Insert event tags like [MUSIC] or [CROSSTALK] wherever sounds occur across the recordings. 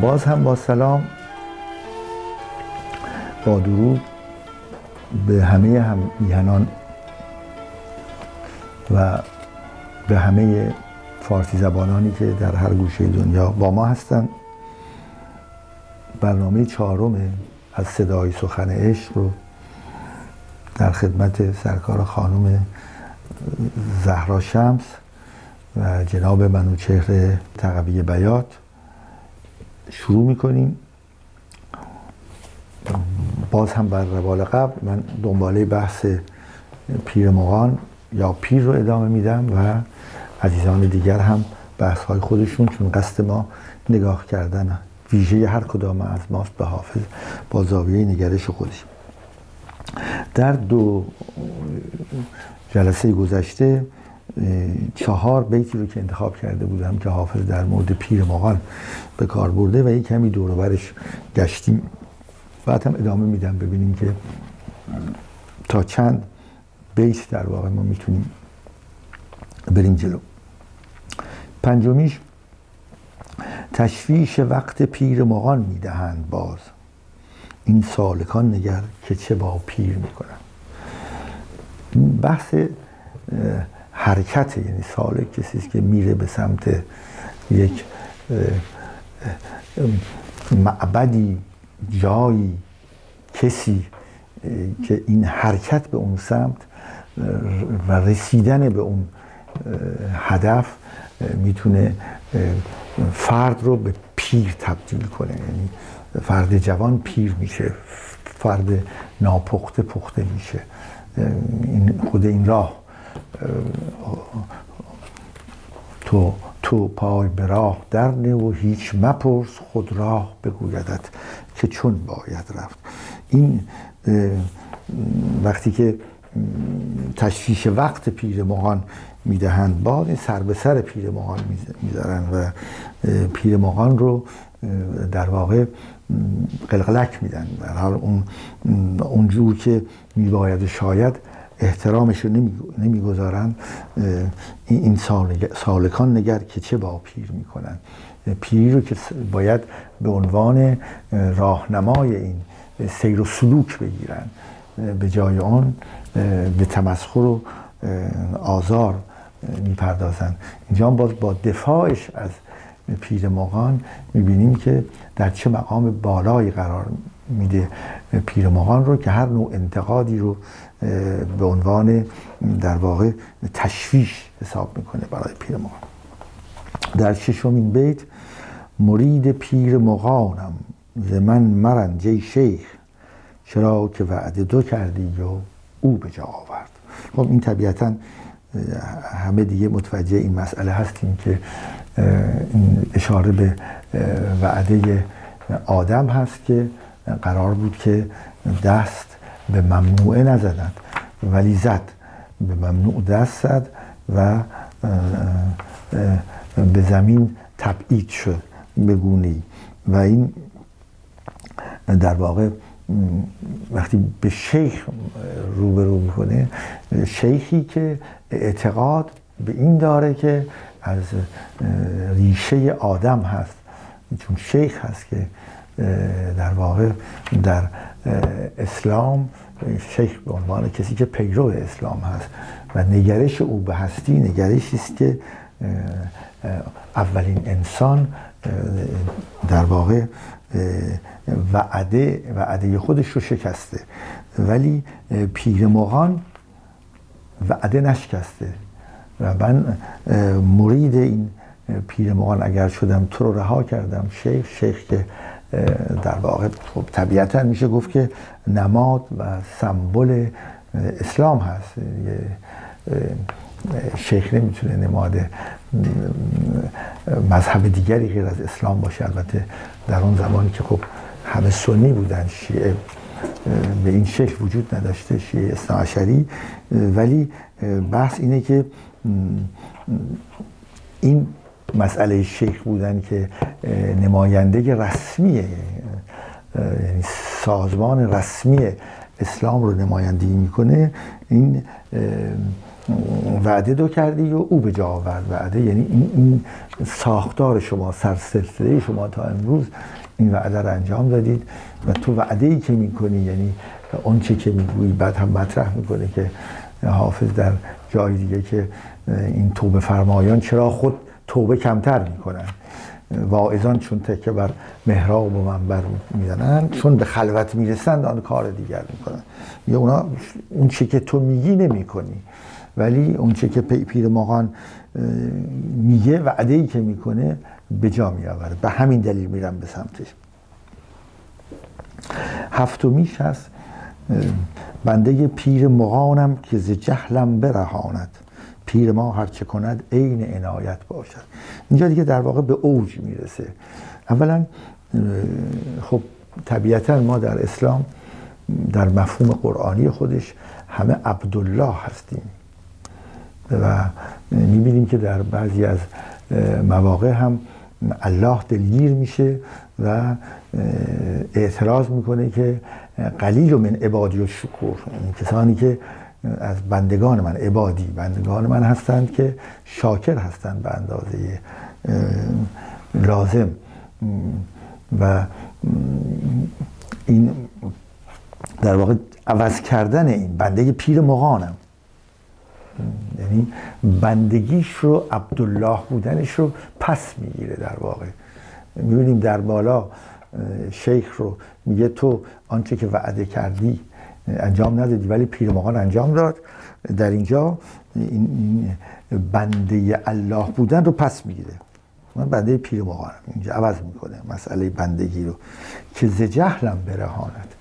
باز هم با سلام با درود به همه هم میهنان و به همه فارسی زبانانی که در هر گوشه دنیا با ما هستند برنامه چهارم از صدای سخن عشق رو در خدمت سرکار خانم زهرا شمس و جناب منوچهر تقوی بیات شروع می‌کنیم. باز هم بر روال قبل من دنباله بحث پیر مغان یا پیر رو ادامه میدم و عزیزان دیگر هم بحث های خودشون چون قصد ما نگاه کردن ویژه هر کدام از ماست به حافظ با زاویه نگرش خودش. در دو جلسه گذشته چهار بیتی رو که انتخاب کرده بودم که حافظ در مورد پیر مغان به کار برده و یک کمی دور برش گشتیم. بعد هم ادامه میدم ببینیم که تا چند بیت در واقع ما می‌تونیم بریم جلو. پنجمیش تشویش وقت پیر مغان می‌دهند باز. این سالکان نگر که چه با پیر می‌کنن بحث حرکت یعنی سالک کسی است که میره به سمت یک معبدی جایی کسی که این حرکت به اون سمت و رسیدن به اون هدف می‌تونه فرد رو به پیر تبدیل کنه. یعنی فرد جوان پیر میشه فرد ناپخته پخته میشه. این خود این راه. تو تو پای به راه در و هیچ مپرس خود راه بگویدت که چون باید رفت. این وقتی که تشویش وقت پیر مغان می‌دهند باز این سر به سر پیر مغان می‌ذارن و پیر مغان رو در واقع قلقلک میدن. حال اون اونجور که میباید شاید احترامش رو نمی‌گذارن این سالکان نگر که چه با پیر می‌کنن. پیری رو که باید به عنوان راهنمای این سیر و سلوک بگیرن. به جای آن به تمسخر و آزار می‌پردازن. اینجا باز با دفاعش از پیر مغان می‌بینیم که در چه مقام بالایی قرار میده پیر مغان رو که هر نوع انتقادی رو به عنوان در واقع تشویش حساب می‌کنه برای پیر مغان در ششمین بیت مرید پیر مغانم ز من مرنجه شیخ چرا که وعده دو کردی و او به جا آورد. خب این طبیعتا همه دیگه متوجه این مسئله هستیم که اشاره به وعده آدم هست که قرار بود که دست به ممنوعه نزدند ولی زد. به ممنوع دست زد و به زمین تبعید شد به گونه و این در واقع وقتی به شیخ روبرو می‌کنه شیخی که اعتقاد به این داره که از ریشه آدم هست چون شیخ هست که در واقع در اسلام شیخ به عنوان کسی که پیرو اسلام هست و نگرش او به هستی نگرشی است که اولین انسان در واقع وعده وعده خودش رو شکسته. ولی پیر مغان وعده نشکسته. و من مرید این پیر مغان اگر شدم تو رو رها کردم شیخ شیخ که در واقع خب طبیعتا میشه گفت که نماد و سمبل اسلام هست. شیخ نمی‌تونه نماد مذهب دیگری غیر از اسلام باشه. البته در اون زمانی که خب همه سنی بودن شیعه به این شکل وجود نداشته شیعه اصناعشری ولی بحث اینه که این مسئله شیخ بودن که نماینده رسمیه. یعنی سازمان رسمی اسلام رو نمایندگی می‌کنه. این وعده دو کردی و او به جا آورد. وعده یعنی این, این ساختار شما سرسلسله شما تا امروز این وعده رو انجام دادید و تو وعده ای که می‌کنی یعنی اون چه که می‌گویی بعد هم مطرح می‌کنه که حافظ در جای دیگه که این توبه فرمایان چرا خود توبه کمتر می‌کنن. واعظان چون تکه بر محراب و منبر می‌زنن چون به خلوت می‌رسند آن کار دیگر می‌کنن. یا اونا اون چه که تو میگی نمی‌کنی. ولی اون چه که پیر ماغان میگه وعده ای که می‌کنه به جا میآوره به همین دلیل میرم به سمتش. هفتمیش هست بنده پیر مغانم که ز جهلم برهاند. پیر ما هرچه کند عین عنایت باشد. اینجا دیگه در واقع به اوج می‌رسه. اولا خب طبیعتا ما در اسلام در مفهوم قرآنی خودش همه عبدالله هستیم. و می‌بینیم که در بعضی از مواقع هم الله دلگیر میشه و اعتراض می‌کنه که قلیل من عبادی و شکور کسانی که از بندگان من عبادی بندگان من هستند که شاکر هستند به اندازه لازم. و این در واقع عوض کردن این بنده پیر مغانم. یعنی بندگیش رو عبدالله بودنش رو پس می‌گیره در واقع. می‌بینیم در بالا شیخ رو میگه تو آنچه که وعده کردی انجام ندادی ولی پیرمغان انجام داد. در اینجا این بنده الله بودن رو پس می‌گیره. من بنده پیرمغانم اینجا عوض می‌کنه مسئله بندگی رو. که ز جهلم برهاند.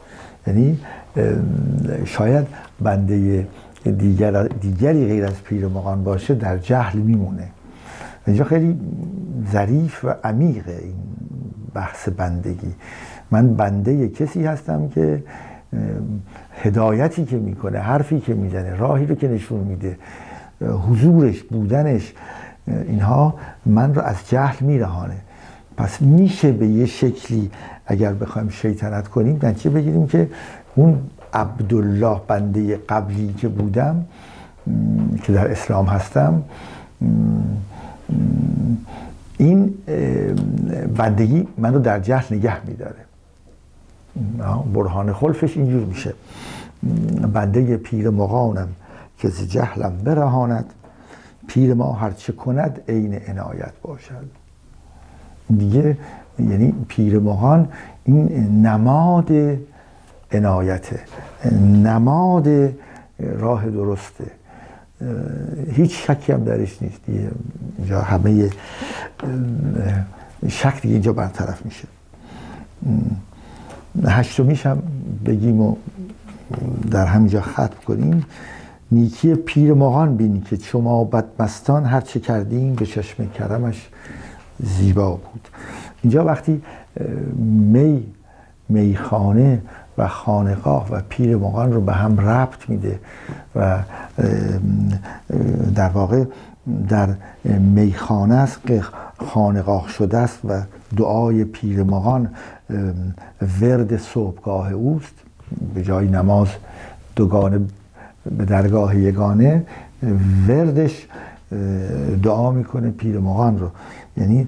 یعنی شاید بنده دیگر دیگری غیر از پیرمغان باشه در جهل میمونه. اینجا خیلی ظریف و عمیقه این بحث بندگی. من بنده کسی هستم که هدایتی که می‌کنه حرفی که می‌زنه راهی رو که نشون میده حضورش بودنش اینها من رو از جهل میرهانه. پس میشه به یه شکلی اگر بخوایم شیطنت کنیم نتیجه بگیریم که اون عبدالله بنده قبلی که بودم که در اسلام هستم این بندگی منو در جهل نگه میداره. برهان خلفش اینجور میشه. بنده پیر مغانم که ز جهلم برهاند پیر ما هرچه کند عین عنایت باشد. دیگه یعنی پیر مغان این نماد عنایته نماد راه درسته. هیچ شکی هم درش نیست. اینجا همه شک دیگه اینجا برطرف میشه. هشتمیش هم بگیم و در همینجا ختم کنیم. نیکی پیر مغان بینی که شما بدمستان هر چه کردیم به چشم کرمش زیبا بود. اینجا وقتی می میخانه و خانقاه و پیر مغان رو به هم ربط میده و در واقع در میخانه است که خانقاه شده است و دعای پیر مغان ورد صبحگاه اوست به جای نماز دوگانه به درگاه یگانه وردش دعا می‌کنه پیر مغان رو. یعنی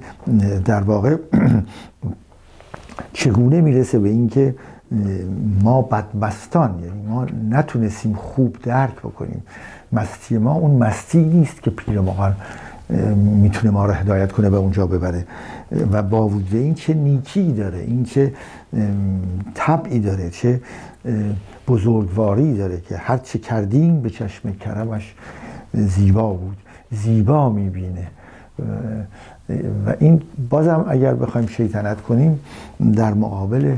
در واقع [CLEARS THROAT] چگونه می‌رسه به اینکه ما بدمستان یعنی ما نتونستیم خوب درک بکنیم. مستی ما اون مستی نیست که پیرمغان می‌تونه ما رو هدایت کنه به اونجا ببره. و با وجود این چه نیکی داره این چه طبعی داره چه بزرگواری داره که هر چه کردیم به چشم کرمش زیبا بود زیبا می‌بینه. و این بازم اگر بخوایم شیطنت کنیم در مقابل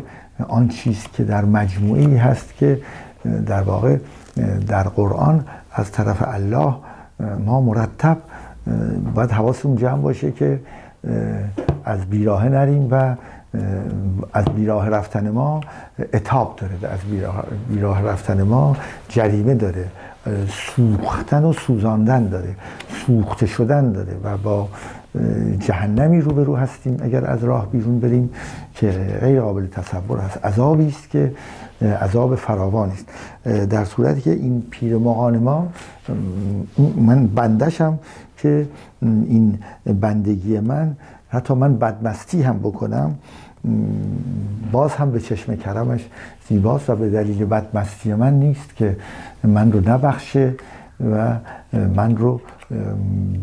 آن چیز که در مجموعی هست که در واقع در قرآن از طرف الله ما مرتب باید حواسمون جمع باشه که از بیراه نریم و از بیراه رفتن ما اتاب داره از بیراه, رفتن ما جریمه داره. سوختن و سوزاندن داره. سوخته شدن داره و با جهنمی روبرو هستیم. اگر از راه بیرون بریم که غیر قابل تصور هست عذابی است که عذاب فراوان است. در صورتی که این پیرمغان ما من بندشم که این بندگی من حتی من بدمستی هم بکنم باز هم به چشم کرمش زیباست و به دلیل بدمستی من نیست که من رو نبخشه و من رو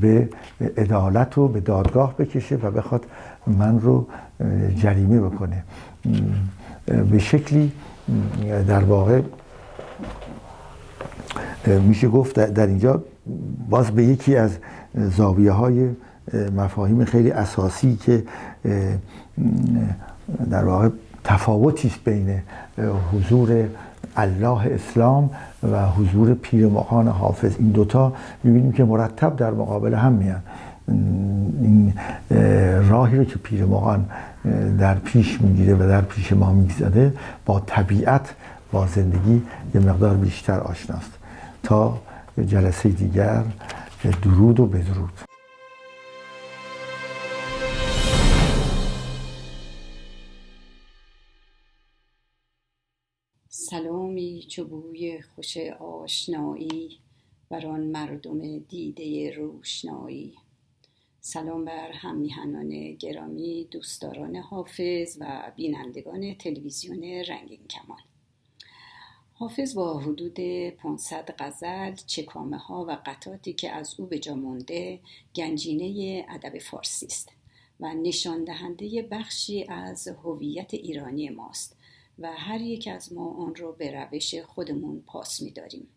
به عدالت و به دادگاه بکشه و بخواد من رو جریمه بکنه. به شکلی در واقع میشه گفت در اینجا باز به یکی از زاویه های مفاهیم خیلی اساسی که در واقع تفاوتی است بین حضور الله اسلام و حضور پیر مقان حافظ. این دوتا می‌بینیم که مرتب در مقابل هم میان. این راهی رو که پیر مقان در پیش می‌گیره و در پیش ما می‌گذاره با طبیعت با زندگی یه مقدار بیشتر آشناست. تا جلسه دیگر. درود و بدرود. سلامی چوبوی خوش آشنایی بر آن مردم دیده روشنایی. سلام بر هم میهنان گرامی دوستداران حافظ و بینندگان تلویزیون رنگین کمان. حافظ با حدود 500 غزل، چکامه ها و قطاتی که از او به جا مونده گنجینه ادب فارسی است و نشان دهنده بخشی از هویت ایرانی ماست و هر یک از ما آن را به روش خودمون پاس میداریم.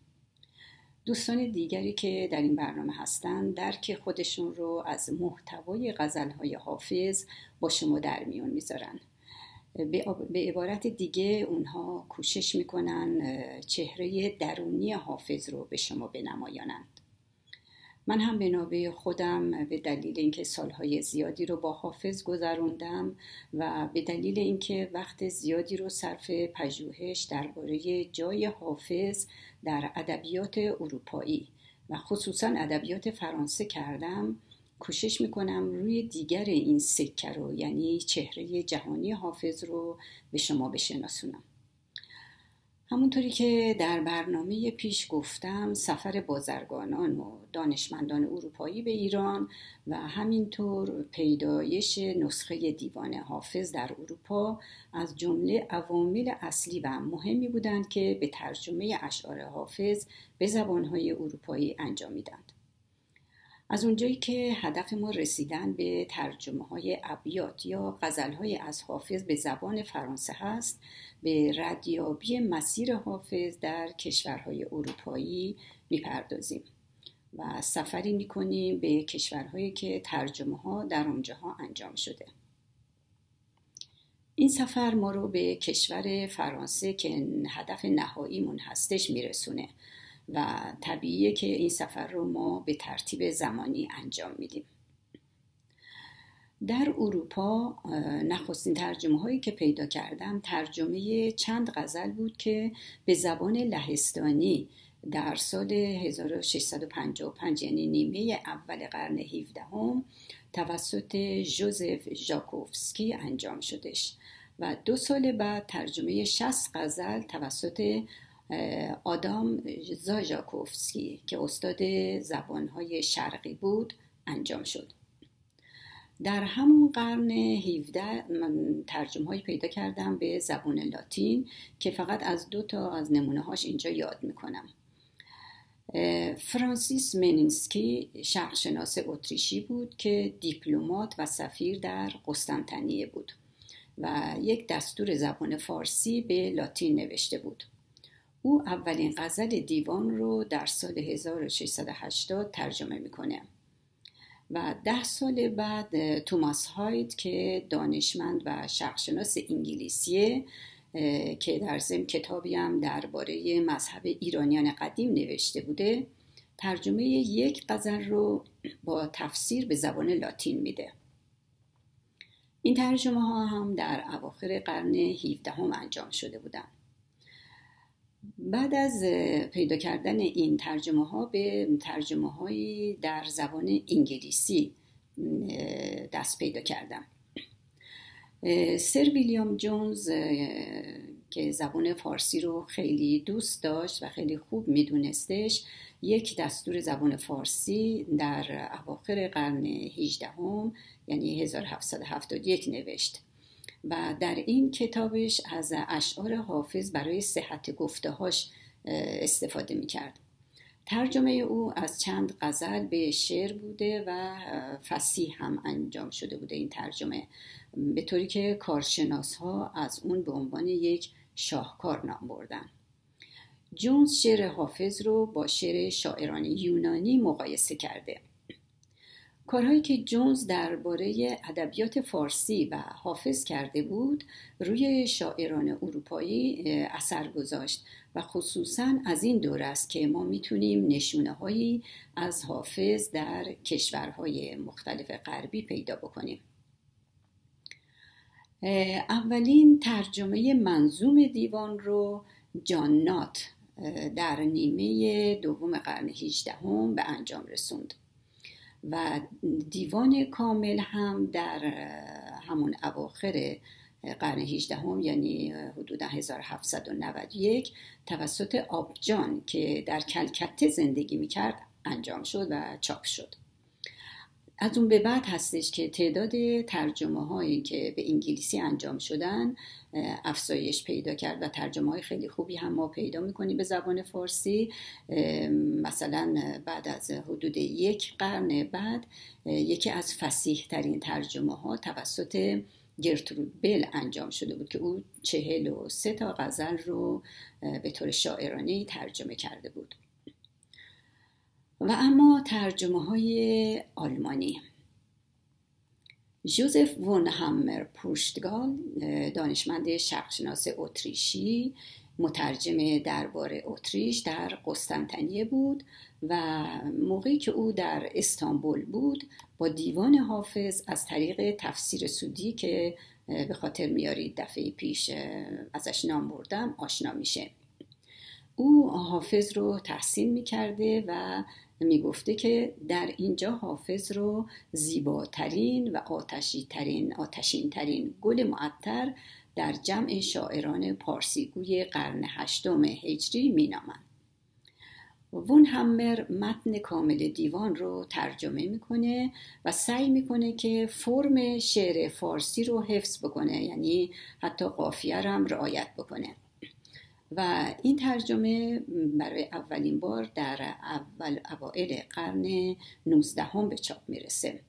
دوستان دیگری که در این برنامه هستند درک خودشون رو از محتوای غزلهای حافظ با شما در میون می‌ذارن. به عبارت دیگه اونها کوشش می‌کنن چهره درونی حافظ رو به شما بنمایانند. من هم به نوبه خودم به دلیل اینکه سالهای زیادی رو با حافظ گذروندم و به دلیل اینکه وقت زیادی رو صرف پژوهش درباره جای حافظ در ادبیات اروپایی و خصوصا ادبیات فرانسه کردم کوشش می‌کنم روی دیگر این سکه رو یعنی چهره جهانی حافظ رو به شما بشناسونم همونطوری که در برنامه پیش گفتم سفر بازرگانان و دانشمندان اروپایی به ایران و همینطور پیدایش نسخه دیوان حافظ در اروپا از جمله عوامل اصلی و مهمی بودند که به ترجمه اشعار حافظ به زبانهای اروپایی انجامیدند. از اونجایی که هدف ما رسیدن به ترجمه های ابیات یا غزل های از حافظ به زبان فرانسه هست به ردیابی مسیر حافظ در کشورهای اروپایی می‌پردازیم و سفری می‌کنیم به کشورهایی که ترجمه ها در اونجاها انجام شده. این سفر ما رو به کشور فرانسه که هدف نهاییمون هستش میرسونه. و طبیعیه که این سفر رو ما به ترتیب زمانی انجام میدیم. در اروپا نخستین ترجمه هایی که پیدا کردم ترجمه چند غزل بود که به زبان لهستانی در سال 1655 یعنی نیمه اول قرن 17 هم توسط جوزف ژاکوفسکی انجام شدش. و دو سال بعد ترجمه 60 غزل توسط آدام زاژاکوفسکی که استاد زبانهای شرقی بود انجام شد. در همون قرن 17 من ترجمه هایی پیدا کردم به زبان لاتین که فقط از دو تا از نمونه هاش اینجا یاد می‌کنم. فرانسیس منینسکی شرقشناس اتریشی بود که دیپلمات و سفیر در قسطنطنیه بود و یک دستور زبان فارسی به لاتین نوشته بود. او اولین غزل دیوان رو در سال 1680 ترجمه می‌کنه. و ده سال بعد توماس هاید که دانشمند و شخصشناس انگلیسیه که در ضمن کتابی هم درباره مذهب ایرانیان قدیم نوشته بوده ترجمه یک غزل رو با تفسیر به زبان لاتین میده. این ترجمه ها هم در اواخر قرن 17 هم انجام شده بودند بعد از پیدا کردن این ترجمه ها به ترجمه هایی در زبان انگلیسی دست پیدا کردم. سر ویلیام جونز که زبان فارسی رو خیلی دوست داشت و خیلی خوب میدونستش یک دستور زبان فارسی در اواخر قرن 18 هم یعنی 1771 نوشت. و در این کتابش از اشعار حافظ برای صحت گفتههاش استفاده می‌کرد. ترجمه او از چند غزل به شعر بوده و فسیح هم انجام شده بوده این ترجمه به طوری که کارشناس ها از اون به عنوان یک شاهکار نام بردن. جونز شعر حافظ رو با شعر شاعران یونانی مقایسه کرده. کارهایی که جونز درباره ادبیات فارسی و حافظ کرده بود روی شاعران اروپایی اثر گذاشت و خصوصا از این دور است که ما می‌تونیم نشونه هایی از حافظ در کشورهای مختلف غربی پیدا بکنیم. اولین ترجمه منظوم دیوان رو جان نات در نیمه دوم قرن 18 هم به انجام رسوند. و دیوان کامل هم در همون اواخر قرن 18 هم یعنی حدود 1791 توسط آبجان که در کلکته زندگی می‌کرد انجام شد و چاپ شد. از اون به بعد هستش که تعداد ترجمه هایی که به انگلیسی انجام شدن افزایش پیدا کرد و ترجمه های خیلی خوبی هم ما پیدا می‌کنیم به زبان فارسی. مثلا بعد از حدود یک قرن بعد یکی از فسیح ترین ترجمه ها توسط گرترود بل انجام شده بود که او چهل و سه تا غزل رو به طور شاعرانه ترجمه کرده بود. و اما ترجمه های آلمانی. جوزف ون هممر پوشتگال دانشمند شرقشناس اتریشی مترجم دربار اتریش در قسطنطنیه بود و موقعی که او در استانبول بود با دیوان حافظ از طریق تفسیر سودی که به خاطر میارید دفعه پیش ازش نام بردم آشنا میشه. او حافظ رو تحسین می‌کرده و می‌گفته که در اینجا حافظ رو زیباترین و آتشی ترین آتشین ترین گل معطر در جمع شاعران پارسیگوی قرن هشتم هجری مینامند. وون هممر متن کامل دیوان رو ترجمه می‌کنه و سعی می‌کنه که فرم شعر فارسی رو حفظ بکنه یعنی حتی قافیه هم رعایت بکنه. و این ترجمه برای اولین بار در اول اوائل قرن 19 هم به چاپ می‌رسه.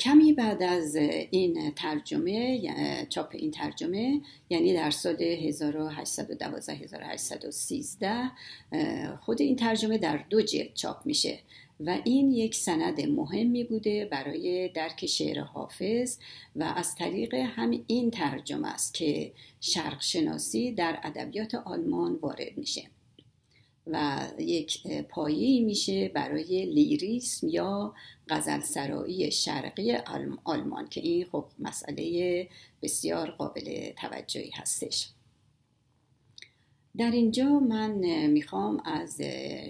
کمی بعد از این ترجمه چاپ این ترجمه یعنی در سال 1812 1813 خود این ترجمه در دو جلد چاپ میشه. و این یک سند مهمی بوده برای درک شعر حافظ و از طریق هم این ترجمه است که شرق شناسی در ادبیات آلمان وارد میشه و یک پایه‌ای میشه برای لیریسم یا غزل سرایی شرقی آلمان که این خب مسئله بسیار قابل توجهی هستش. در اینجا من می‌خوام از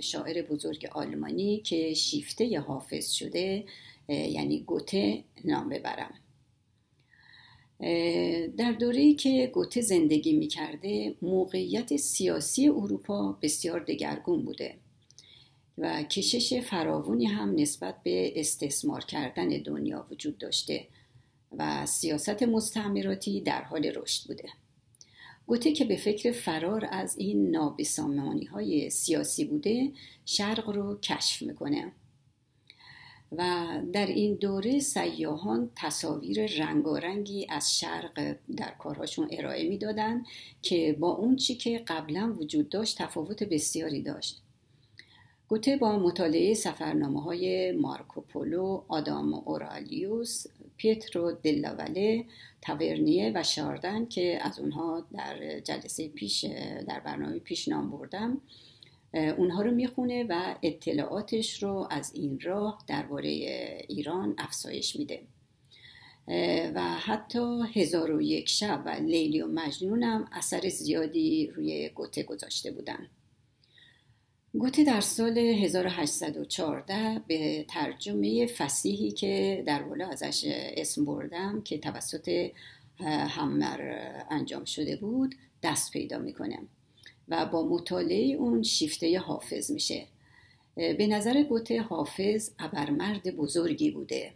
شاعر بزرگ آلمانی که شیفته حافظ شده یعنی گوته نام ببرم. در دوره‌ای که گوته زندگی می‌کرده موقعیت سیاسی اروپا بسیار دگرگون بوده و کشش فراوانی هم نسبت به استثمار کردن دنیا وجود داشته و سیاست مستعمراتی در حال رشد بوده. گوته که به فکر فرار از این نابسامانی های سیاسی بوده شرق رو کشف می‌کنه. و در این دوره سیاهان تصاویر رنگارنگی از شرق در کارهاشون ارائه می‌دادند که با اون چی که قبلا وجود داشت تفاوت بسیاری داشت. گوته با مطالعه سفرنامه های مارکوپولو، آدام اورالیوس، پیترو دلاوله، تاورنیه و شاردن که از اونها در جلسه پیش در برنامه پیش نام بردم. اونها رو می‌خونه و اطلاعاتش رو از این راه درباره ایران افزایش میده. و حتی هزار و یک شب و لیلی و مجنون اثر زیادی روی گوته گذاشته بودن. گوته در سال 1814 به ترجمه فسیحی که در بالا ازش اسم بردم که توسط هممر انجام شده بود دست پیدا می‌کنه و با مطالعه اون شیفته حافظ میشه. به نظر گوته حافظ ابرمرد بزرگی بوده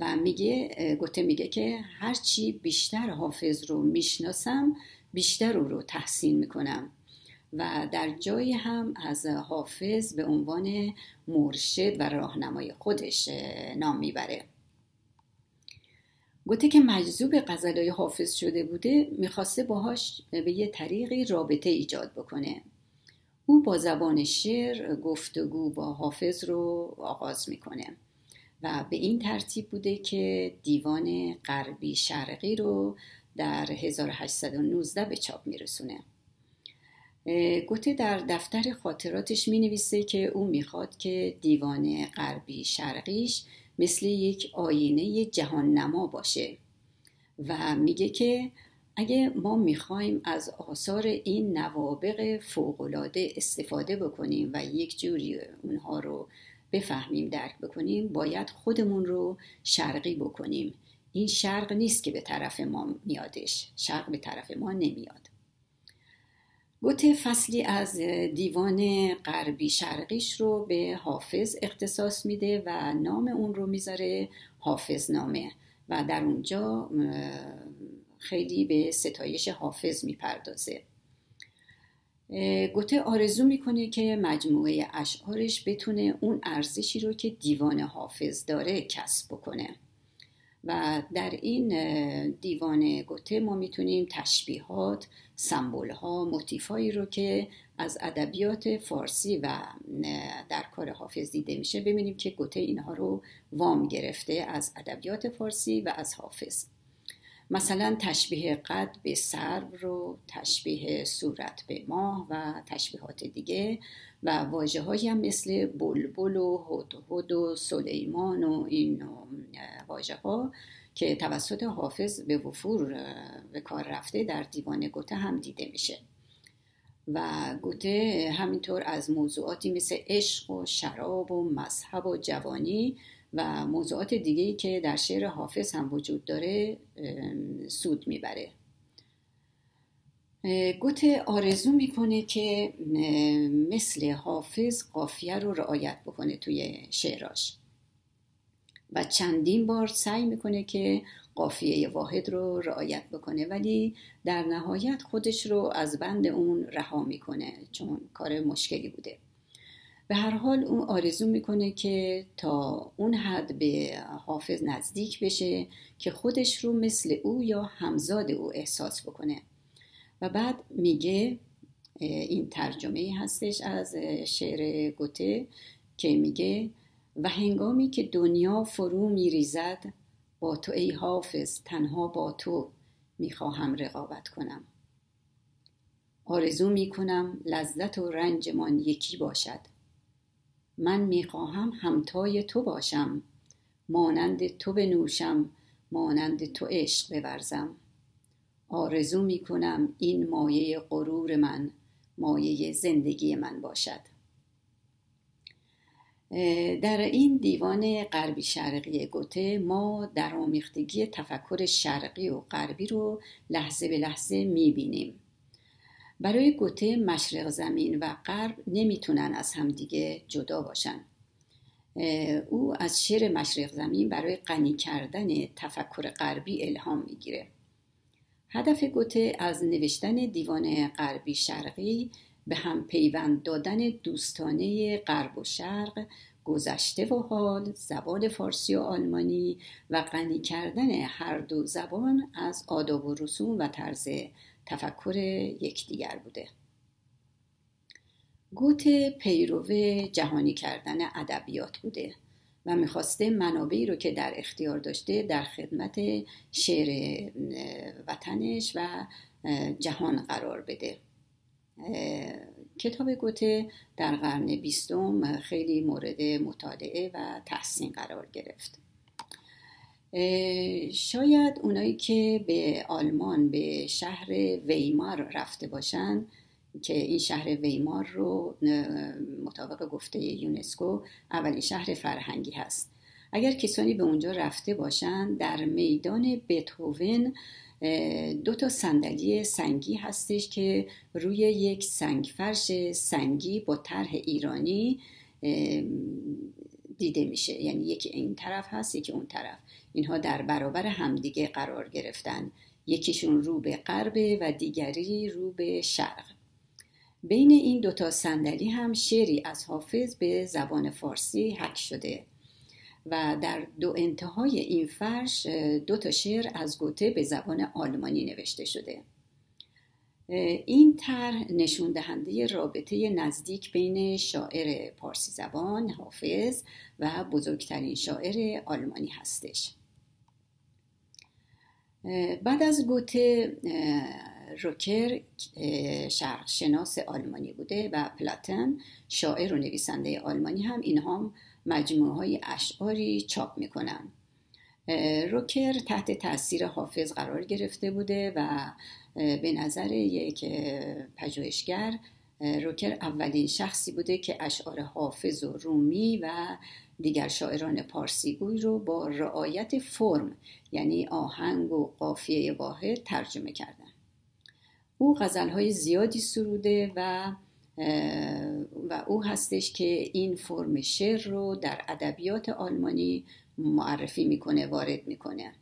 و میگه گوته میگه که هرچی بیشتر حافظ رو می‌شناسم بیشتر او رو تحسین می‌کنم. و در جایی هم از حافظ به عنوان مرشد و راهنمای خودش نام می‌بره. گوته که مجذوب غزلای حافظ شده بوده می‌خواسته باهاش به یه طریقی رابطه ایجاد بکنه. او با زبان شعر گفتگو با حافظ رو آغاز می‌کنه و به این ترتیب بوده که دیوان غربی شرقی رو در 1819 به چاپ میرسونه. گوته در دفتر خاطراتش می نویسه که او می‌خواد که دیوان غربی شرقیش مثل یک آینه جهان نما باشه. و میگه که اگه ما می‌خوایم از آثار این نوابق فوقالعاده استفاده بکنیم و یک جوری اونها رو بفهمیم درک بکنیم باید خودمون رو شرقی بکنیم. این شرق نیست که به طرف ما میادش. شرق به طرف ما نمیاد. گوته فصلی از دیوان غربی شرقیش رو به حافظ اختصاص میده و نام اون رو می‌ذاره حافظ نامه. و در اونجا خیلی به ستایش حافظ می‌پردازه. گوته آرزو می‌کنه که مجموعه اشعارش بتونه اون ارزشی رو که دیوان حافظ داره کسب بکنه. و در این دیوان گوته ما می‌تونیم تشبیهات سمبول ها موتیف هایی رو که از ادبیات فارسی و در کار حافظ دیده میشه ببینیم که گوته اینها رو وام گرفته از ادبیات فارسی و از حافظ. مثلا تشبیه قد به سرو رو تشبیه صورت به ماه و تشبیهات دیگه و واجه هم مثل بلبل و هدهد و سلیمان و این واجه ها که توسط حافظ به وفور به کار رفته در دیوان گوته هم دیده میشه. و گوته همینطور از موضوعاتی مثل عشق و شراب و مذهب و جوانی و موضوعات دیگه که در شعر حافظ هم وجود داره سود می‌بره. گوته آرزو می‌کنه که مثل حافظ قافیه رو رعایت بکنه توی شعراش. و چندین بار سعی می‌کنه که قافیه واحد رو رعایت بکنه ولی در نهایت خودش رو از بند اون رها می‌کنه چون کار مشکلی بوده. به هر حال اون آرزو می‌کنه که تا اون حد به حافظ نزدیک بشه که خودش رو مثل او یا همزاد او احساس بکنه. و بعد میگه این ترجمه هستش از شعر گوته که میگه و هنگامی که دنیا فرو میریزد با تو ای حافظ تنها با تو می‌خواهم رقابت کنم. آرزو می‌کنم لذت و رنجمان یکی باشد. من می‌خواهم همتای تو باشم. مانند تو بنوشم مانند تو عشق بورزم. آرزو می‌کنم این مایه غرور من مایه زندگی من باشد. در این دیوان غربی شرقی گوته ما در آمیختگی تفکر شرقی و غربی رو لحظه به لحظه می‌بینیم. برای گوته مشرق زمین و غرب نمی‌تونن از همدیگه جدا باشن. او از شعر مشرق زمین برای غنی کردن تفکر غربی الهام می‌گیره. هدف گوته از نوشتن دیوان غربی شرقی به هم پیوند دادن دوستانه غرب و شرق گذشته و حال زبان فارسی و آلمانی و غنی کردن هر دو زبان از آداب و رسوم و طرز تفکر یکدیگر بوده. گوته پیرو جهانی کردن ادبیات بوده و می‌خواسته منابعی رو که در اختیار داشته در خدمت شعر وطنش و جهان قرار بده. کتاب گوته در قرن بیستم خیلی مورد مطالعه و تحسین قرار گرفت. شاید اونایی که به آلمان به شهر ویمار رفته باشن که این شهر ویمار رو مطابق گفته یونسکو اولین شهر فرهنگی هست. اگر کسانی به اونجا رفته باشند در میدان بتهوون دو تا صندلی سنگی هستش که روی یک سنگ فرش سنگی با طرح ایرانی دیده میشه. یعنی یکی این طرف هست یکی اون طرف. اینها در برابر همدیگه قرار گرفتن. یکیشون رو به غرب و دیگری رو به شرق. بین این دوتا صندلی هم شعری از حافظ به زبان فارسی حک شده. و در دو انتهای این فرش دو تا شعر از گوته به زبان آلمانی نوشته شده. این طرح نشون دهنده رابطه نزدیک بین شاعر پارسی زبان حافظ و بزرگترین شاعر آلمانی هستش. بعد از گوته روکر شناس آلمانی بوده و پلاتن شاعر و نویسنده آلمانی هم اینها هم مجموعه های اشعاری چاپ می‌کنن روکر تحت تاثیر حافظ قرار گرفته بوده و به نظر یک پژوهشگر روکر اولین شخصی بوده که اشعار حافظ و رومی و دیگر شاعران پارسیگوی رو با رعایت فرم یعنی آهنگ و قافیه واحد ترجمه کردن. او غزلهای زیادی سروده و و او هستش که این فرم شعر رو در ادبیات آلمانی معرفی می‌کنه وارد می‌کنه.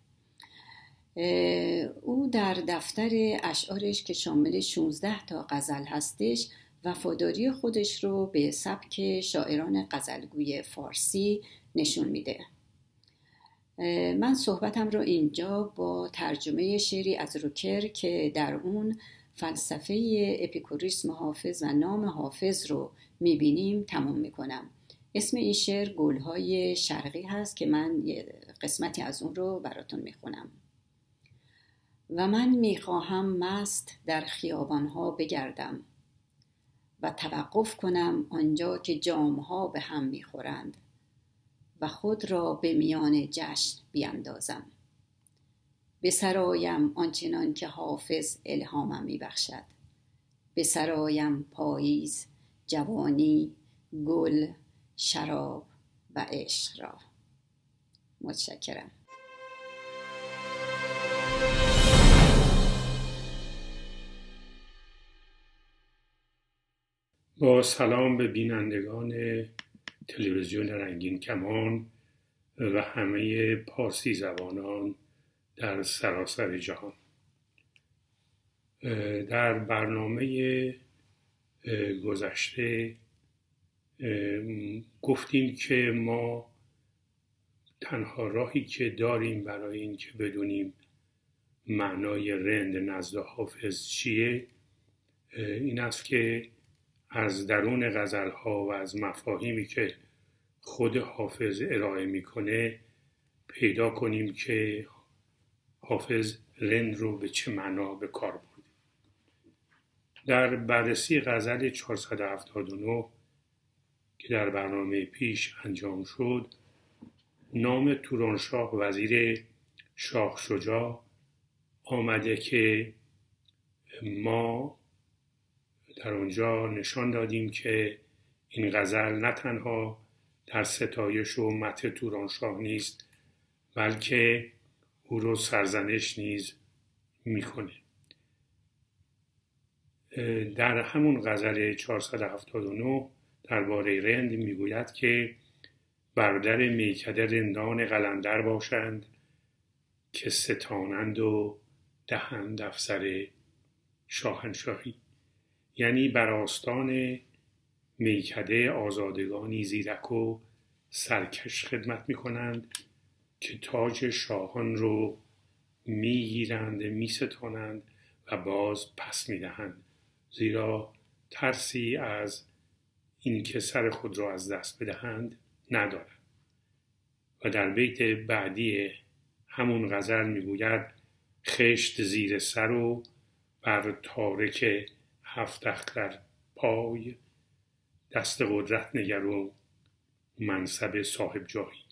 او در دفتر اشعارش که شامل 16 تا غزل هستش وفاداری خودش رو به سبک شاعران غزلگوی فارسی نشون میده. من صحبتم رو اینجا با ترجمه شعری از روکر که در اون فلسفه اپیکوریسم حافظ و نام حافظ رو می‌بینیم تموم می‌کنم. اسم این شعر گلهای شرقی هست که من قسمتی از اون رو براتون می‌خونم. و من می‌خواهم مست در خیابانها بگردم و توقف کنم آنجا که جامها به هم می‌خورند و خود را به میان جشن بیاندازم سرایم آنچنان که حافظ الهامم میبخشد. سرایم پاییز جوانی گل شراب و عشق را. متشکرم. با سلام به بینندگان تلویزیون رنگین کمان و همه پارسی زبانان در سراسر جهان. در برنامه گذشته گفتیم که ما تنها راهی که داریم برای اینکه بدونیم معنای رند نزد حافظ چیه این است که از درون غزل ها و از مفاهیمی که خود حافظ ارائه می‌کنه پیدا کنیم که حافظ رند رو به چه معنا به کار برده در بررسی غزل 479 که در برنامه پیش انجام شد نام تورانشاه وزیر شاه شجاع آمده که ما در آنجا نشان دادیم که این غزل نه تنها در ستایش و مت تورانشاه نیست بلکه او رو سرزنش نیز می‌کنه. در همون غزل 479 درباره رند می‌گوید که برادر میکده رندان قلندر باشند که ستانند و دهند افسر شاهنشاهی. یعنی بر آستان میکده آزادگانی زیرک و سرکش خدمت می‌کنند. که تاج شاهان رو می‌گیرند میستانند و باز پس می‌دهند. زیرا ترسی از اینکه سر خود را از دست بدهند ندارند و در بیت بعدی همون غزل می‌گوید خشت زیر سر و بر تارک هفت اختر پای دست قدرت نگر و منصب صاحب جایی.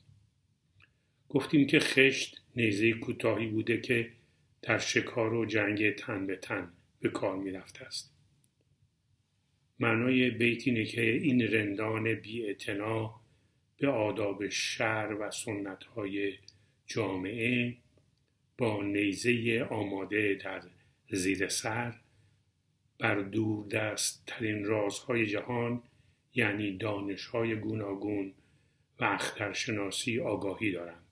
گفتیم که خشت نیزه کوتاهی بوده که در شکار و جنگ تن به تن به کار می رفته است. معنای بیت اینه که این رندان بی به آداب شهر و سنت های جامعه با نیزه آماده در زیر سر بر دور دست ترین رازهای جهان یعنی دانشهای گوناگون و اخترشناسی آگاهی دارند.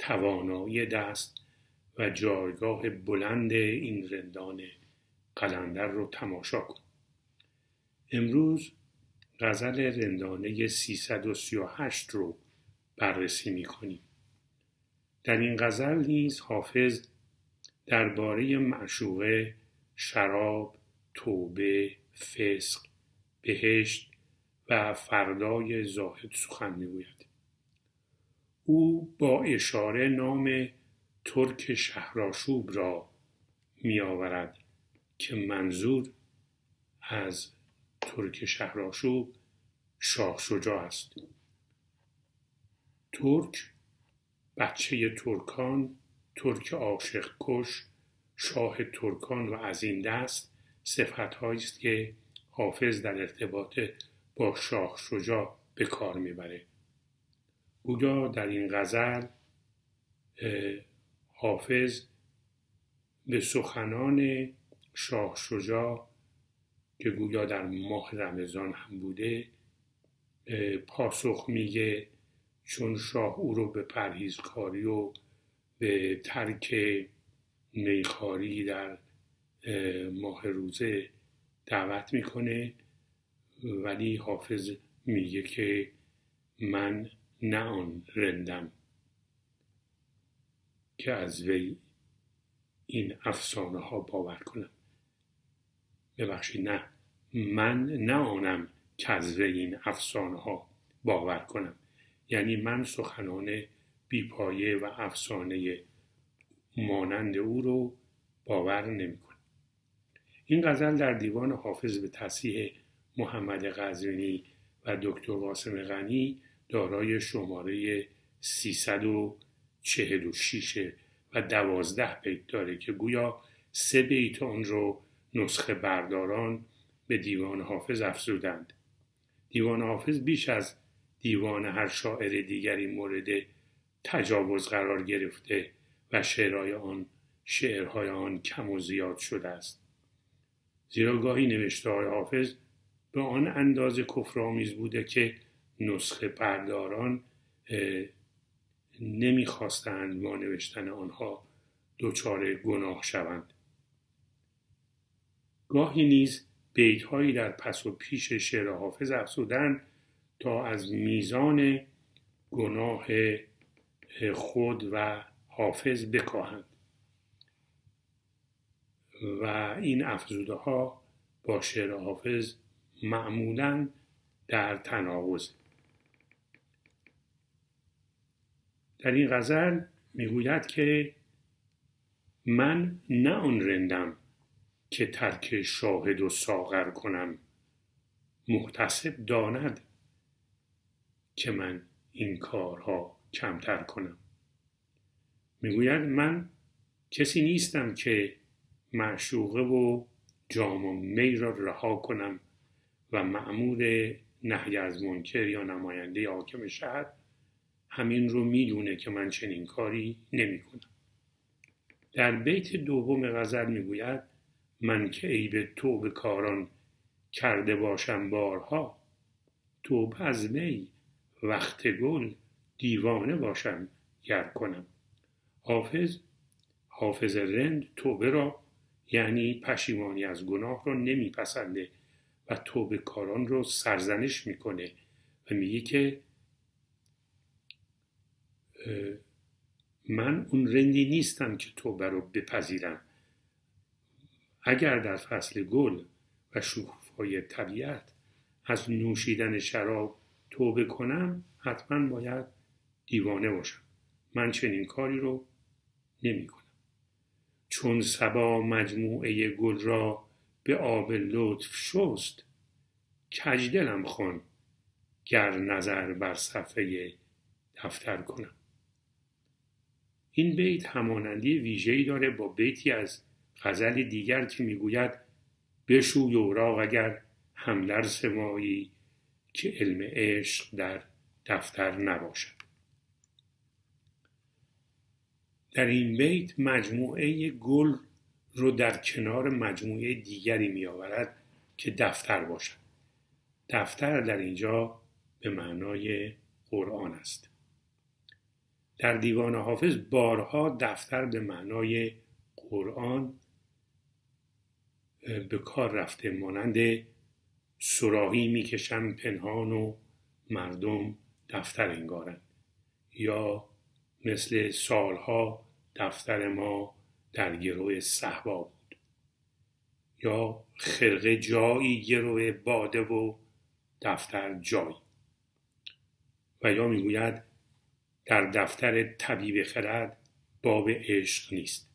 توانایی دست و جایگاه بلند این رندان قلندر رو تماشا کن امروز غزل رندانه 338 رو بررسی می کنیم. در این غزل نیز حافظ درباره معشوقه شراب توبه فسق بهشت و فردای زاهد سخن می‌گوید او با اشاره نام ترک شهراشوب را میآورد که منظور از ترک شهراشوب شاه شجاع است. ترک بچه ترکان ترک عاشق کش شاه ترکان و از این دست صفت است که حافظ در ارتباط با شاه شجاع به کار می‌بره. گویا در این غزل حافظ به سخنان شاه شجاع که گویا در ماه رمضان هم بوده پاسخ میگه چون شاه او رو به پرهیزکاری و به ترک میخاری در ماه روزه دعوت می‌کنه ولی حافظ میگه که من نه آن رندم که از وی این افسانه ها باور کنم ببخشید نه من نه آنم که از وی این افسانه ها باور کنم یعنی من سخنان بیپایه و افسانه مانند او رو باور نمی کنم. این غزل در دیوان حافظ به تصحیح محمد غزوینی و دکتر قاسم غنی دارای شماره 346 و دوازده بیت داره که گویا سه بیت آن رو نسخه برداران به دیوان حافظ افزودند. دیوان حافظ بیش از دیوان هر شاعر دیگری مورد تجاوز قرار گرفته و شعرهای آن شعرهای آن کم و زیاد شده است. زیرا گاهی نوشته های حافظ به آن اندازه کفرآمیز بوده که نسخه برداران نمی‌خواستند با نوشتن آنها دچار گناه شوند. گاهی نیز بیتهایی در پس و پیش شعر حافظ افزودن تا از میزان گناه خود و حافظ بکاهند. و این افزوده ها با شعر حافظ معمولا در تناقض. در این غزل می‌گوید که من نه آن رندم که ترک شاهد و ساغر کنم. محتسب داند که من این کارها کمتر کنم. می‌گوید من کسی نیستم که معشوقه و جام و می را رها کنم و معمور نهی از منکر یا نماینده حاکم شهر همین رو می‌دونه که من چنین کاری نمی کنم. در بیت دوم غزل می‌گوید من که عیب تو به کاران کرده باشم بارها تو از می وقت گل دیوانه باشم گر کنم حافظ حافظ رند توبه را یعنی پشیمانی از گناه را نمیپسنده و توبه کاران رو سرزنش می‌کنه و میگه که من اون رندی نیستم که توبه رو بپذیرم. اگر در فصل گل و شکوفای طبیعت از نوشیدن شراب توبه کنم حتما باید دیوانه باشم. من چنین کاری رو نمی کنم. چون سبا مجموعه گل را به آب لطف شست کجدلم خون گر نظر بر صفحه دفتر کنم. این بیت همانندی ویژه‌ای داره با بیتی از غزل دیگر که می‌گوید بشوی اوراق اگر همدرس مایی که علم عشق در دفتر نباشد. در این بیت مجموعه گل رو در کنار مجموعه دیگری می آورد که دفتر باشد. دفتر در اینجا به معنای قرآن است. در دیوان حافظ بارها دفتر به معنای قرآن به کار رفته. مانند سراحی می‌کشم پنهان و مردم دفتر انگارند یا مثل سالها دفتر ما در گروه صحبا بود. یا خرقه جایی گروه باده و دفتر جایی. و یا می‌گوید در دفتر طبیب خرد باب عشق نیست.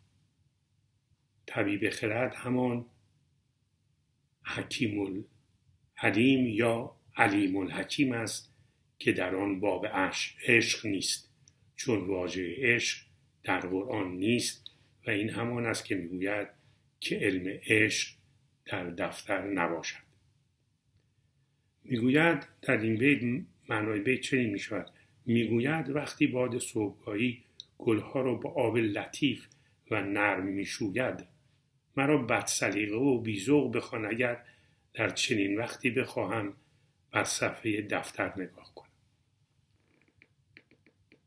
طبیب خرد همان حکیم الحلیم یا علیم الحکیم است که در آن باب عشق نیست. چون واژه عشق در قرآن نیست و این همان است که می‌گوید که علم عشق در دفتر نباشد. می‌گوید در این بیت معنای بیت چنین می‌شود می‌گوید وقتی باد صبحگاهی گلها را با آب لطیف و نرم می‌شوید مرا بدسلیقه و بیزوق بخوان اگر در چنین وقتی بخواهم بر صفحه دفتر نگاه کنم.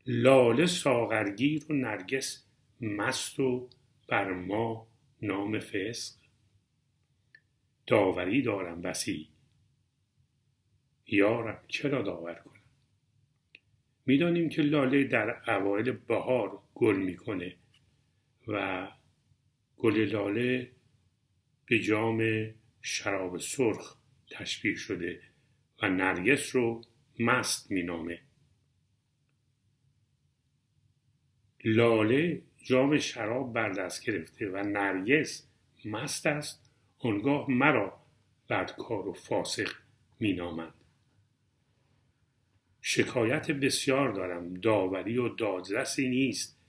لاله ساغرگیر و نرگس مست و بر ما نام فسق. داوری دارم بسی. یارم چرا داور کنم؟ می‌دانیم که لاله در اوایل بهار گل می‌کنه و گل لاله به جام شراب سرخ تشبیه شده و نرگس رو مست مینامه. لاله جام شراب بر دست گرفته و نرگس مست است آنگاه مرا بدکار و فاسق مینامند شکایت بسیار دارم. داوری و دادرسی نیست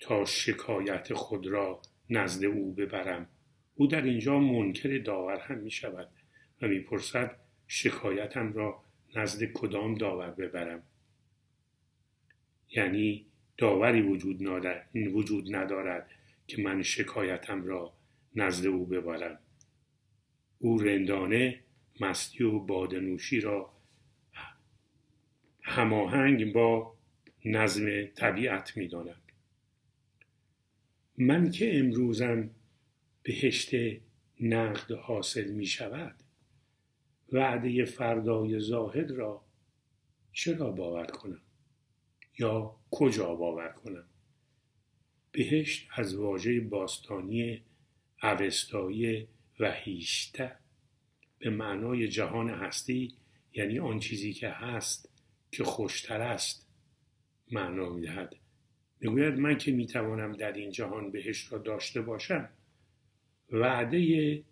تا شکایت خود را نزد او ببرم. او در اینجا منکر داور هم می شود و می‌پرسد شکایتم را نزد کدام داور ببرم. یعنی داوری وجود, وجود ندارد که من شکایتم را نزد او ببرم. او رندانه مستی و بادنوشی را هماهنگ با نظم طبیعت می‌دانم. من که امروزم بهشت نقد حاصل می شود وعده فردای زاهد را چرا باور کنم؟ یا کجا باور کنم؟ بهشت از واژه باستانی اوستایی و هیشته به معنای جهان هستی یعنی آن چیزی که هست که خوشتر است معنا می‌دهد. می‌گوید من که می‌توانم در این جهان بهشت را داشته باشم وعده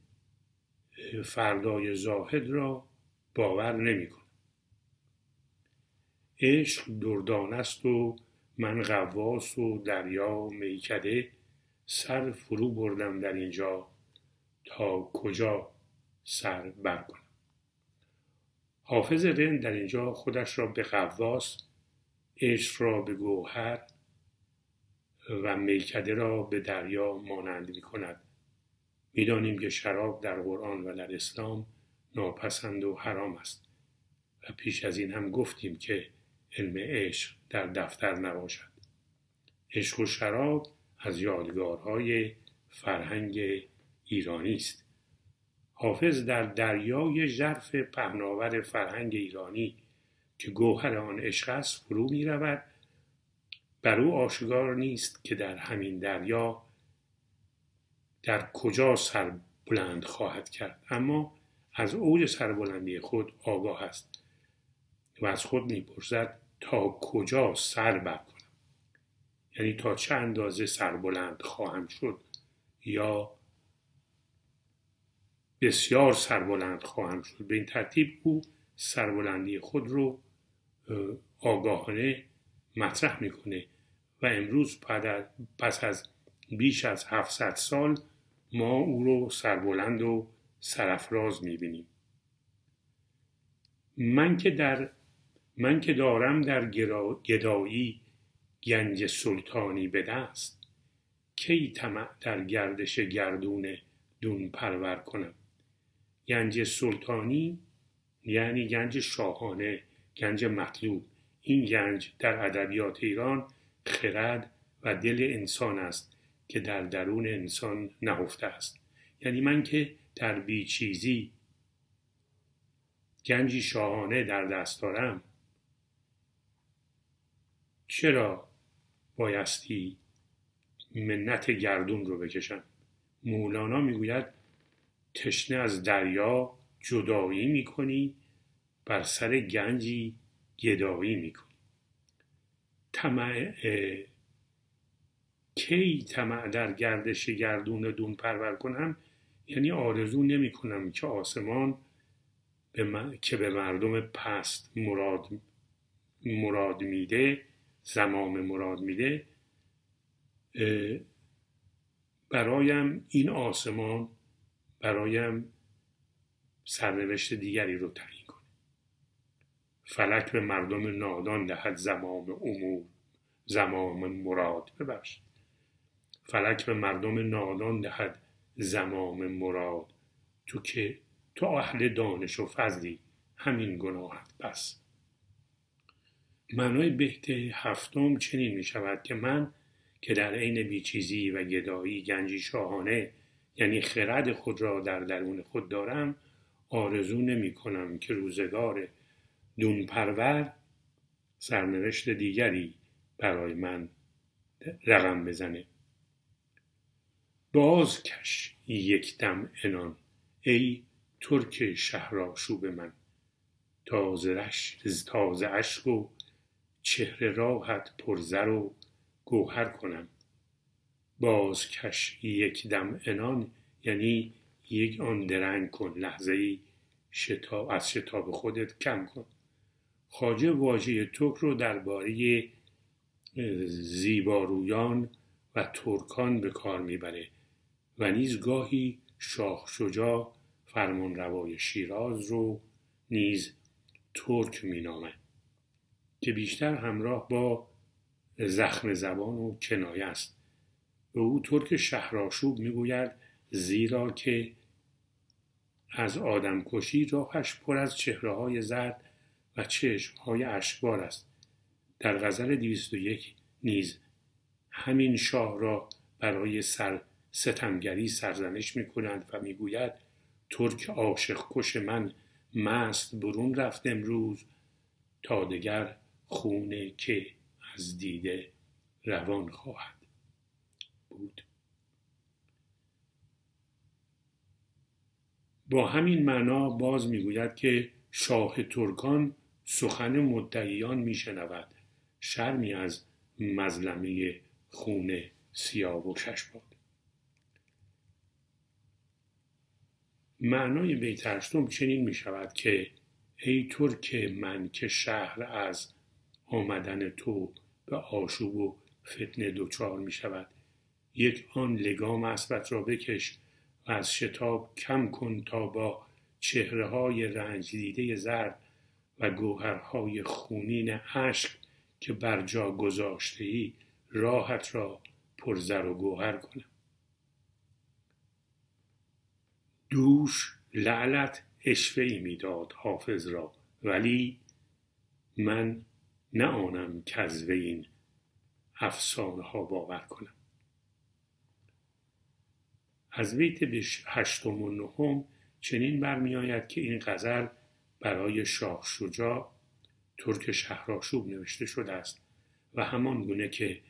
فردای زاهد را باور نمی کنم عشق دردان است و من غواس و دریا میکده سر فرو بردم در اینجا تا کجا سر برکنم حافظ رند در اینجا خودش را به غواس عشق را به گوهر و میکده را به دریا مانند می کند می‌دانیم که شراب در قرآن و در اسلام ناپسند و حرام است و پیش از این هم گفتیم که علم عشق در دفتر نباشد. عشق و شراب از یادگارهای فرهنگ ایرانی است. حافظ در دریای ژرف پهناور فرهنگ ایرانی که گوهر آن عشق است فرو می رود بر او آشکار نیست که در همین دریا در کجا سر بلند خواهد کرد اما از اوج سربلندی خود آگاه است و از خود می‌پرسد تا کجا سر برکنم یعنی تا چه اندازه سربلند خواهم شد یا بسیار سربلند خواهم شد. به این ترتیب او سربلندی خود رو آگاهانه مطرح می‌کنه و امروز پس از بیش از 700 سال ما او رو سربلند و سرفراز می‌بینیم. من که در من که دارم در گدایی گنج سلطانی به دست کی طمع در گردش گردون دون پرور کنم؟ گنج سلطانی یعنی گنج شاهانه گنج مطلوب. این گنج در ادبیات ایران خرد و دل انسان است که در درون انسان نهفته است. یعنی من که در بیچیزی گنجی شاهانه در دست دارم چرا بایستی منت گردون رو بکشم؟ مولانا می‌گوید تشنه از دریا جدایی می‌کنی بر سر گنجی گدایی می‌کنی. طمع کی طمع در گردش گردون دون پرور کنم؟ یعنی آرزو نمی کنم که آسمان به که به مردم پست مراد مراد میده زمام مراد میده برایم این آسمان برایم سرنوشت دیگری رو تعیین کنه. فلک به مردم نادان دهد زمام امور زمام مراد. ببخشید. فلک به مردم نادان دهد زمام مراد. تو که؟ تو اهل دانش و فضلی. همین گناهت بس معنای بهت هفتم چنین می شود که من که در عین بیچیزی و گدایی گنجی شاهانه یعنی خرد خود را در درون خود دارم آرزو نمی کنم که روزگار دون پرور سرنوشت دیگری برای من رقم بزنه. بازکش یک دم انان ای ترک شهرآشوب من. تازه تازه اشک و چهره راحت پرزر و گوهر کنم. بازکش یک دم انان یعنی یک آن درنگ کن لحظه ای شتاب از شتاب خودت کم کن. خاجه واژه ترک رو درباره زیبارویان و ترکان به کار می‌بره و نیز گاهی شاه شجاع فرمان روای شیراز رو نیز ترک مینامه که بیشتر همراه با زخم زبان و کنایه است. و او ترک شهرآشوب می‌گوید زیرا که از آدم کشی راهش پر از چهره های زرد و چشم های اشکبار است. در غزل یک نیز همین شاه را برای سر ستمگری سرزنش می کنند و می‌گوید ترک عاشق کش من مست برون رفت امروز تا دگر خونه که از دیده روان خواهد. بود. با همین معنا باز می‌گوید که شاه ترکان سخن مدعیان میشنود. شرمی از مظلمه خونه سیاه و باد. معنای بیت چنین می شود که ای ترک من که شهر از آمدن تو به آشوب و فتنه دچار می شود یک آن لگام اسبت را بکش و از شتاب کم کن تا با چهره های رنج دیده زرد و گوهرهای خونین عشق که بر جا گذاشته ای راحت را پرزر و گوهر کنم. دوش لعلت اشوه ای می‌داد حافظ را ولی من نه آنم که از این افسانه ها باور کنم. از بیت هشتم و نهم چنین برمیآید که این غزل برای شاه شجاع ترک شهرآشوب نوشته شده است و همان گونه که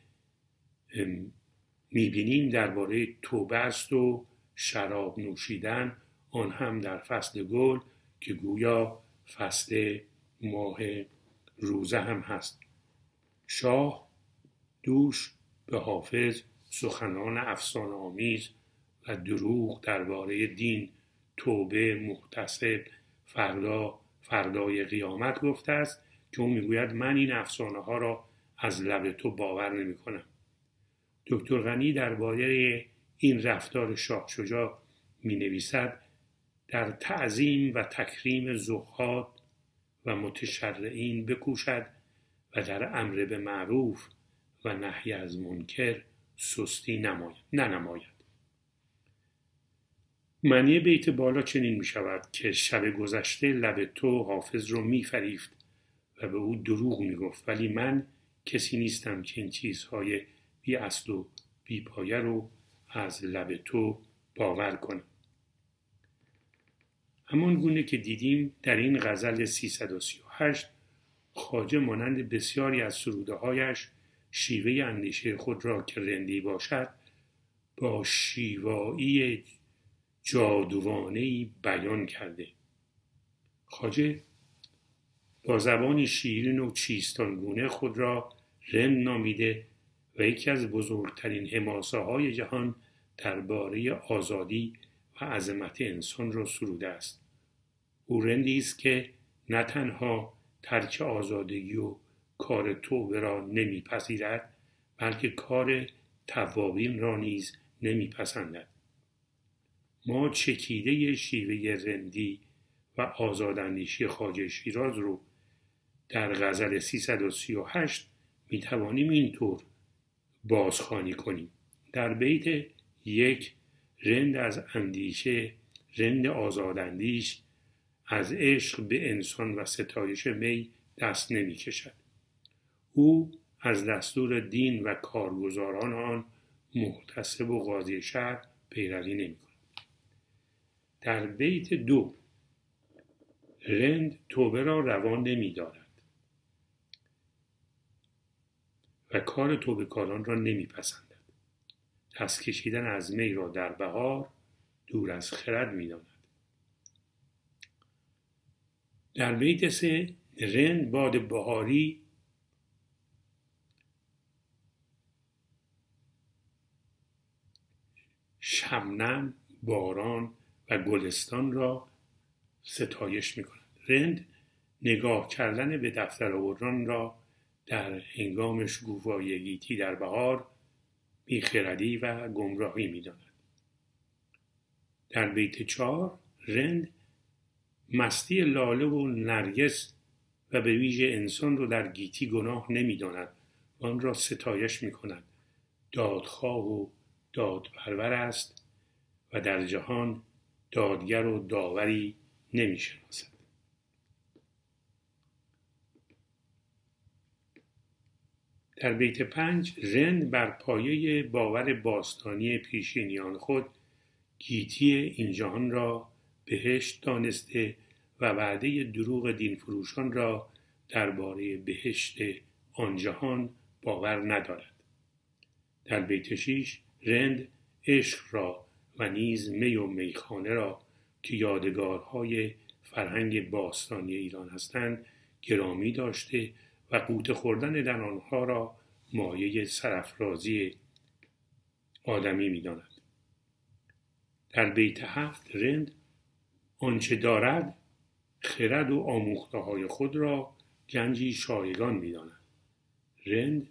می‌بینیم درباره توبه است و شراب نوشیدن آن هم در فصل گل که گویا فصل ماه روزه هم هست. شاه دوش به حافظ سخنان افسانه آمیز و دروغ درباره دین توبه محتسب فردا فردای قیامت گفته است که او می‌گوید من این افسانه ها را از لب تو باور نمی کنم دکتر غنی درباره این رفتار شاه شجاع می نویسد در تعظیم و تکریم زخات و متشرعین بکوشد و در امر به معروف و نهی از منکر سستی نماید ننماید. معنی بیت بالا چنین می شود که شب گذشته لب تو حافظ رو می فریفت و به او دروغ می گفت ولی من کسی نیستم که این چیزهای بی اصل و بی پایه رو از لب تو باور کنم. همان گونه که دیدیم در این غزل 338 خاجه مانند بسیاری از سروده هایش شیوه اندیشه خود را که رندی باشد با شیوایی جادوانه بیان کرده. خاجه با زبانی شیرین و چیستانگونه خود را رند نامیده و یکی از بزرگترین حماسه های جهان درباره آزادی و عظمت انسان را سروده است. او رندی است که نه تنها ترک آزادگی و کار توبه را نمیپذیرد بلکه کار توابین را نیز نمیپسندد. ما چکیده شیوه رندی و آزاداندیشی خاجه شیراز رو در غزل 338 می توانیم اینطور بازخوانی کنیم در بیت یک رند از اندیشه رند آزاداندیش از عشق به انسان و ستایش می دست نمی کشد. او از دستور دین و کارگزاران آن محتسب و قاضی شهر پیروی نمی. در بیت دو رند توبه را روان نمی دارد و کار توبه کاران را نمی پسندد. دست کشیدن از می را در بهار دور از خرد می داند. در بیت سه رند باد بهاری شمنم باران و گلستان را ستایش می کند رند نگاه کردن به دفتر آوردن را در هنگام شکوفایی گیتی در بهار بیخردی و گمراهی می داند. در بیت چهار رند مستی لاله و نرگس و به ویژه انسان رو در گیتی گناه نمی‌داند. و آن را ستایش می کند دادخواه و دادپرور است و در جهان دادگر و داوری نمی شناسد. در بیت پنج رند بر پایه باور باستانی پیشینیان خود گیتی این جهان را بهشت دانسته و وعده دروغ دین فروشان را درباره بهشت آن جهان باور ندارد در بیت شیش رند عشق را و نیز می و میخانه را که یادگارهای فرهنگ باستانی ایران هستند گرامی داشته و قوت خوردن در آنها را مایه سرفرازی آدمی می‌داند. در بیت هفت رند آنچه دارد خرد و آموخته خود را گنجی شایگان می‌داند. رند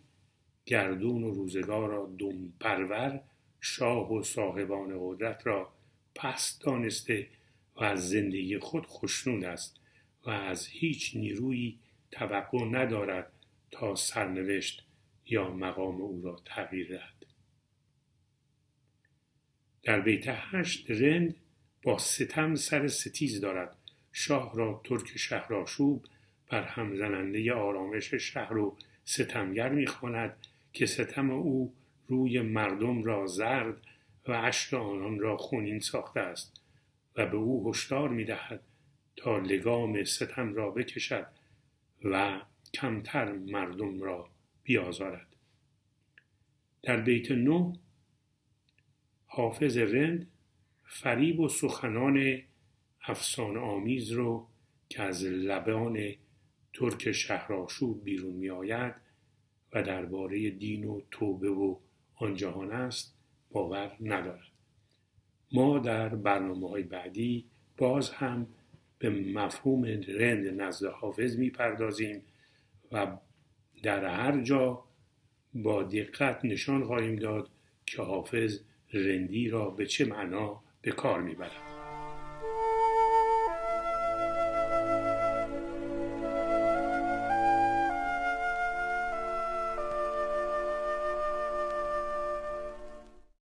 گردون و روزگار را دم پرور شاه و صاحبان قدرت را پست دانسته و از زندگی خود خشنود است و از هیچ نیرویی توقع ندارد تا سرنوشت یا مقام او را تغییر دهد. در بیت هشت رند با ستم سر ستیز دارد. شاه را ترک شهرآشوب بر هم زننده آرامش شهر و ستمگر می‌خواند که ستم او روی مردم را زرد و اشک آنان را خونین ساخته است و به او هشدار می‌دهد تا لگام ستم را بکشد و کمتر مردم را بیازارد. در بیت نو حافظ رند فریب و سخنان افسان آمیز رو که از لبان ترک شهرآشوب بیرون می آید و درباره دین و توبه و آن جهان است باور ندارد. ما در برنامه های بعدی باز هم به مفهوم رند نزد حافظ می پردازیم و در هر جا با دقت نشان خواهیم داد که حافظ رندی را به چه معنا به کار می‌برد.